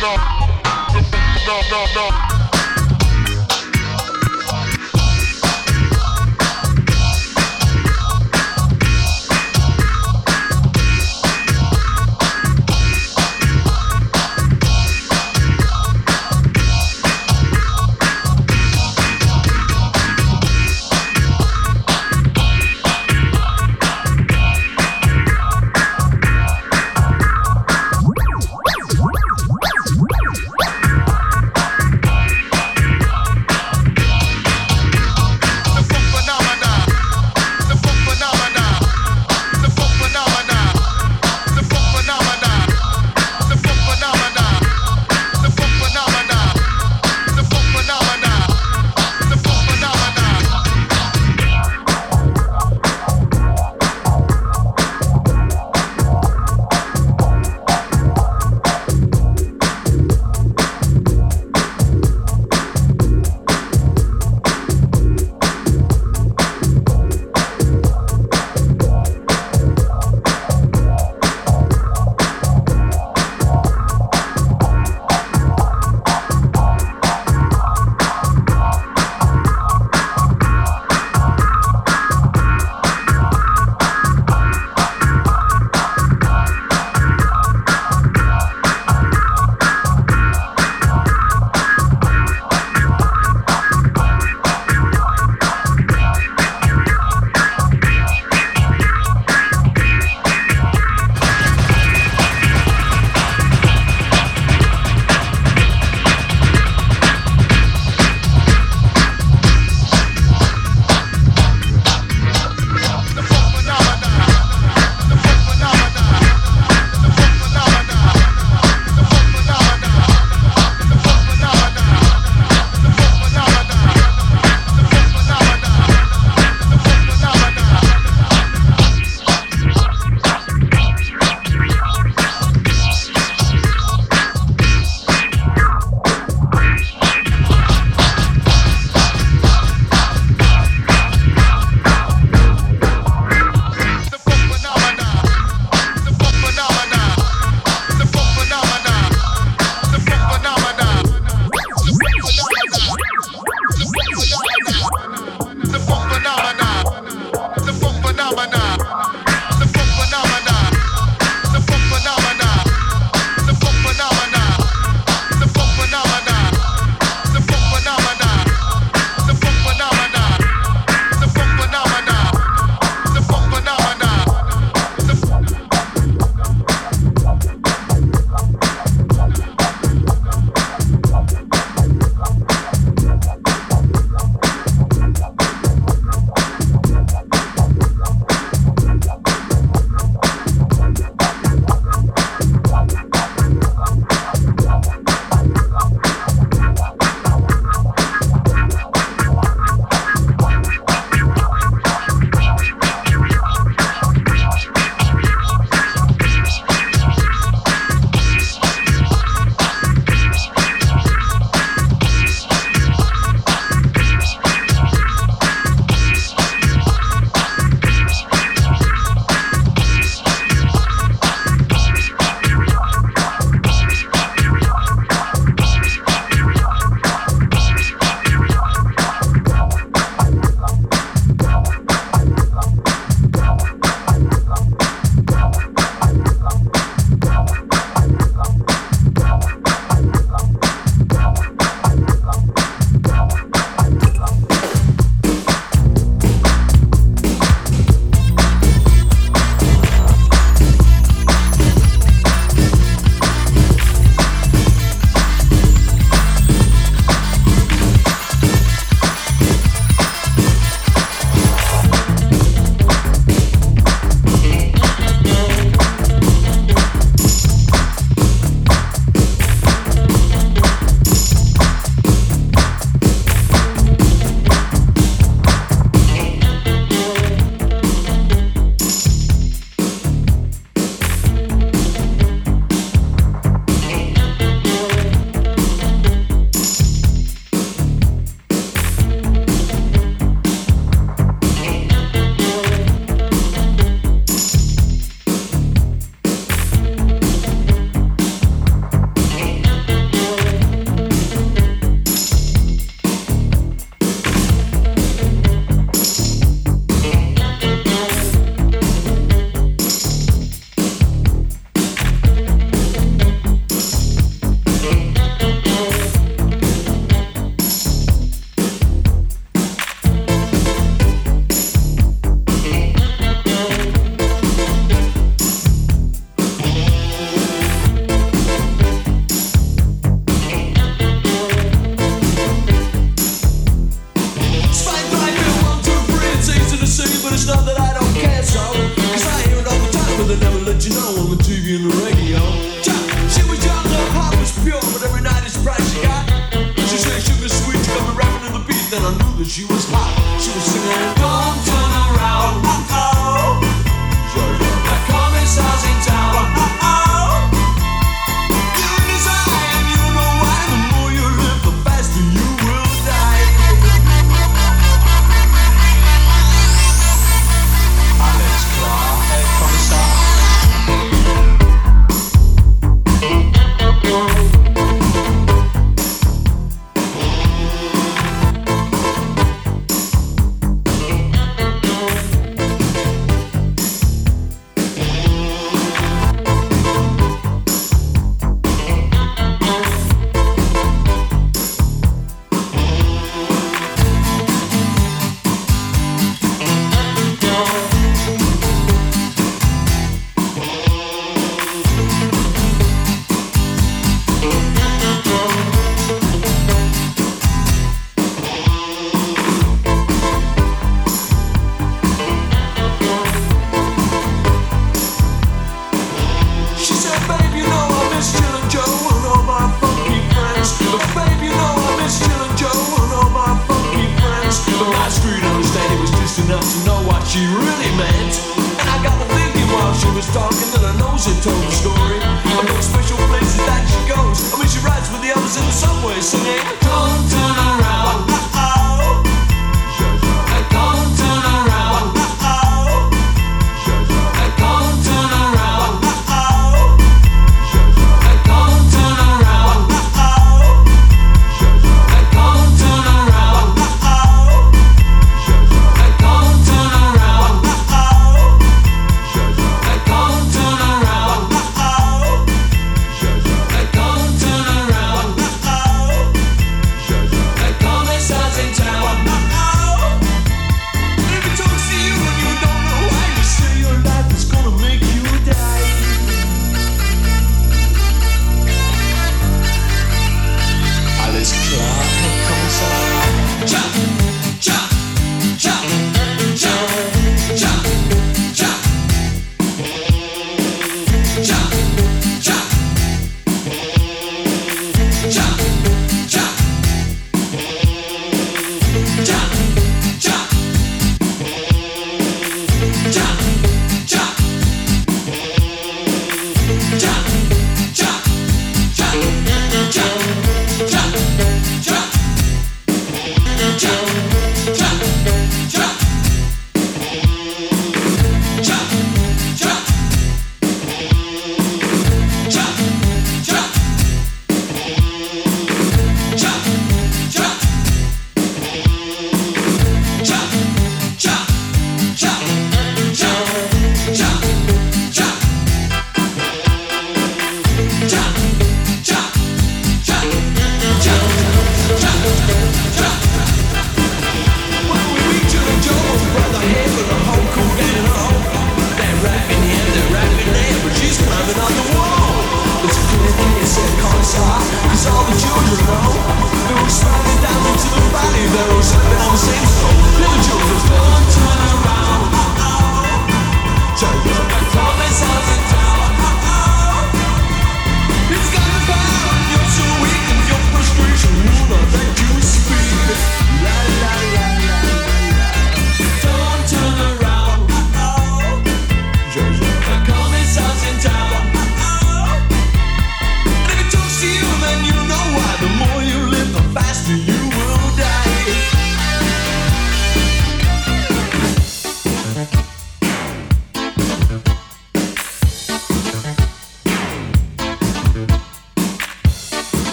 no, no, no, no, no.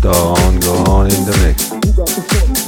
Don't go on in the mix.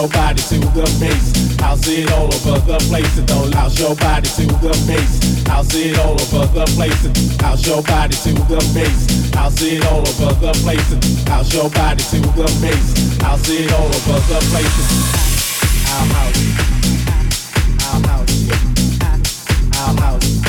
Your body to the. I'll see it all over the place. I'll your body to the. I'll see it all over the place. I'll your body to the bass. I'll see it all over the place. I'll house.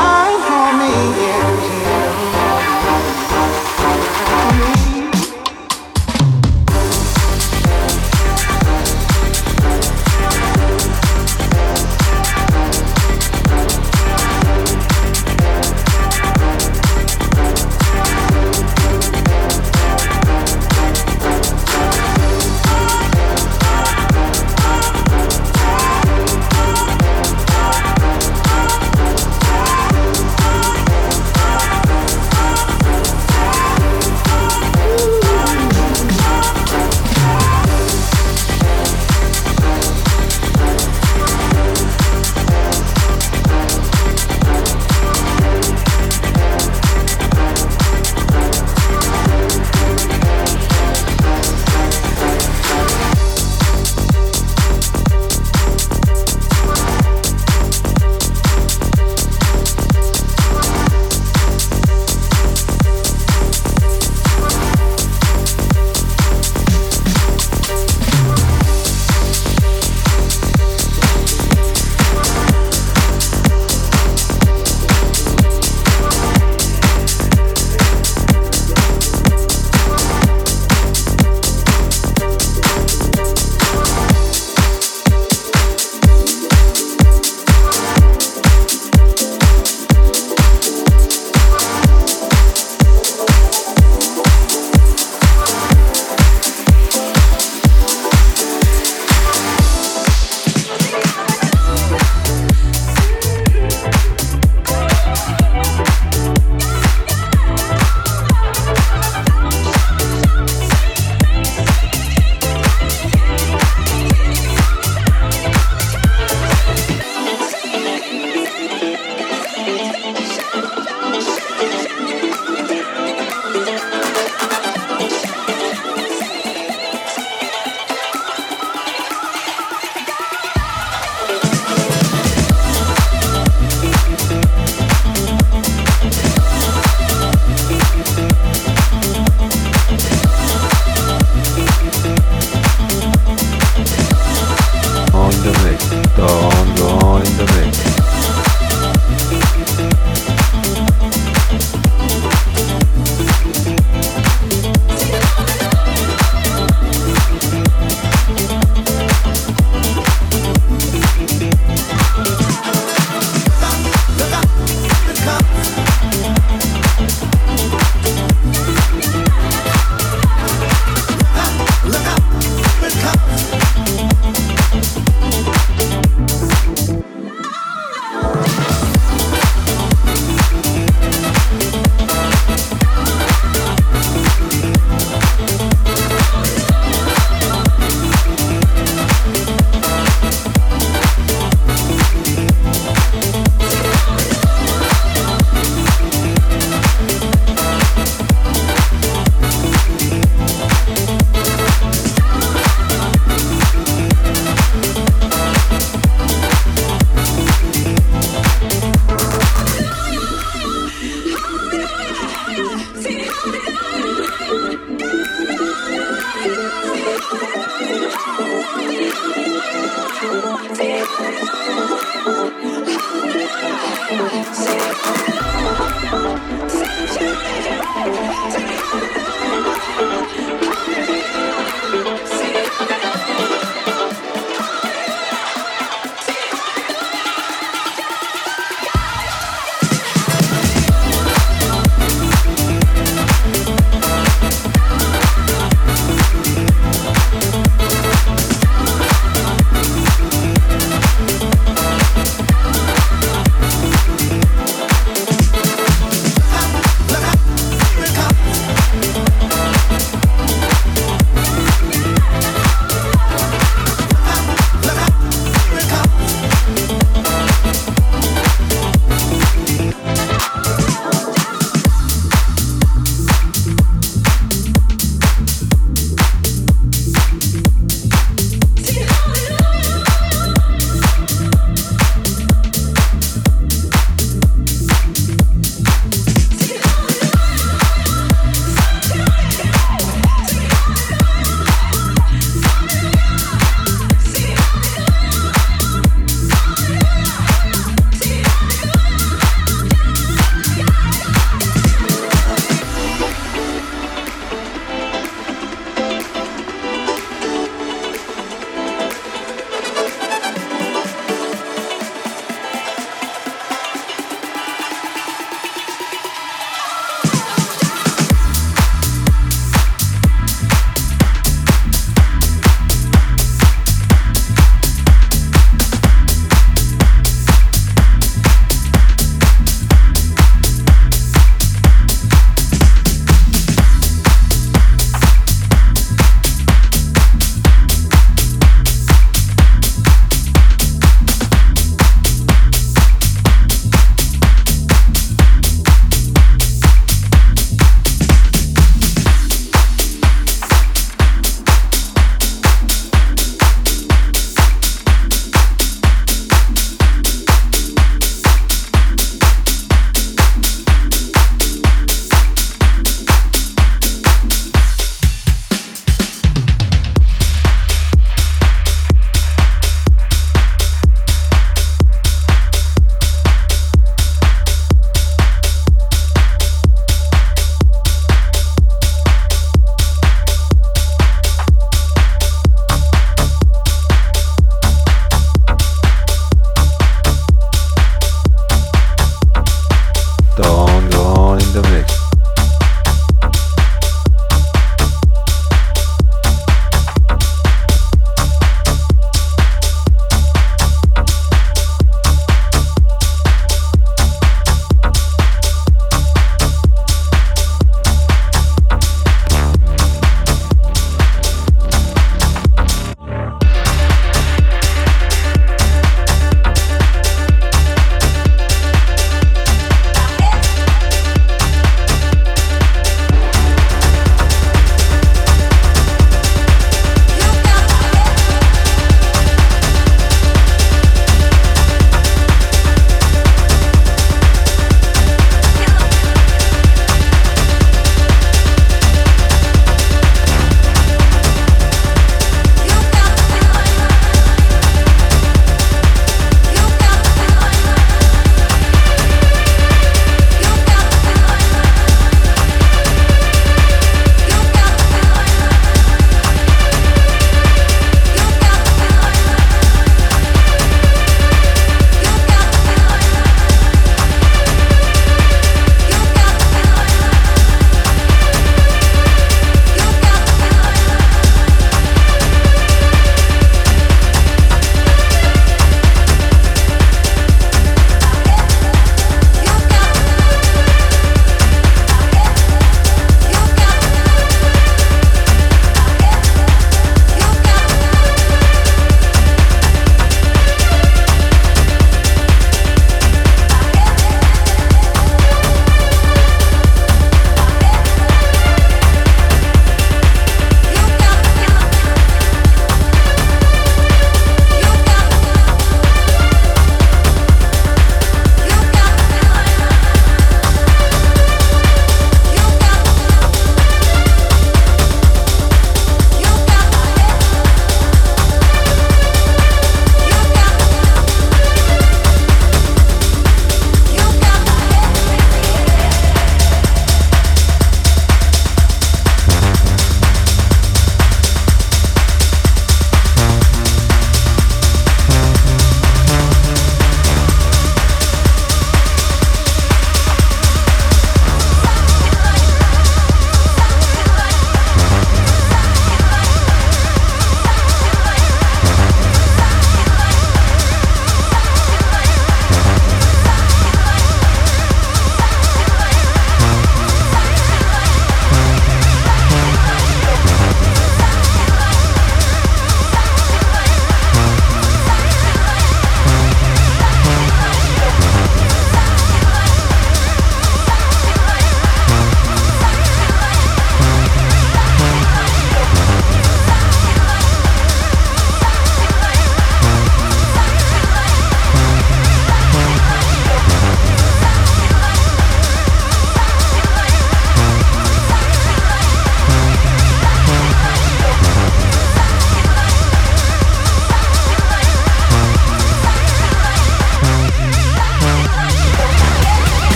It's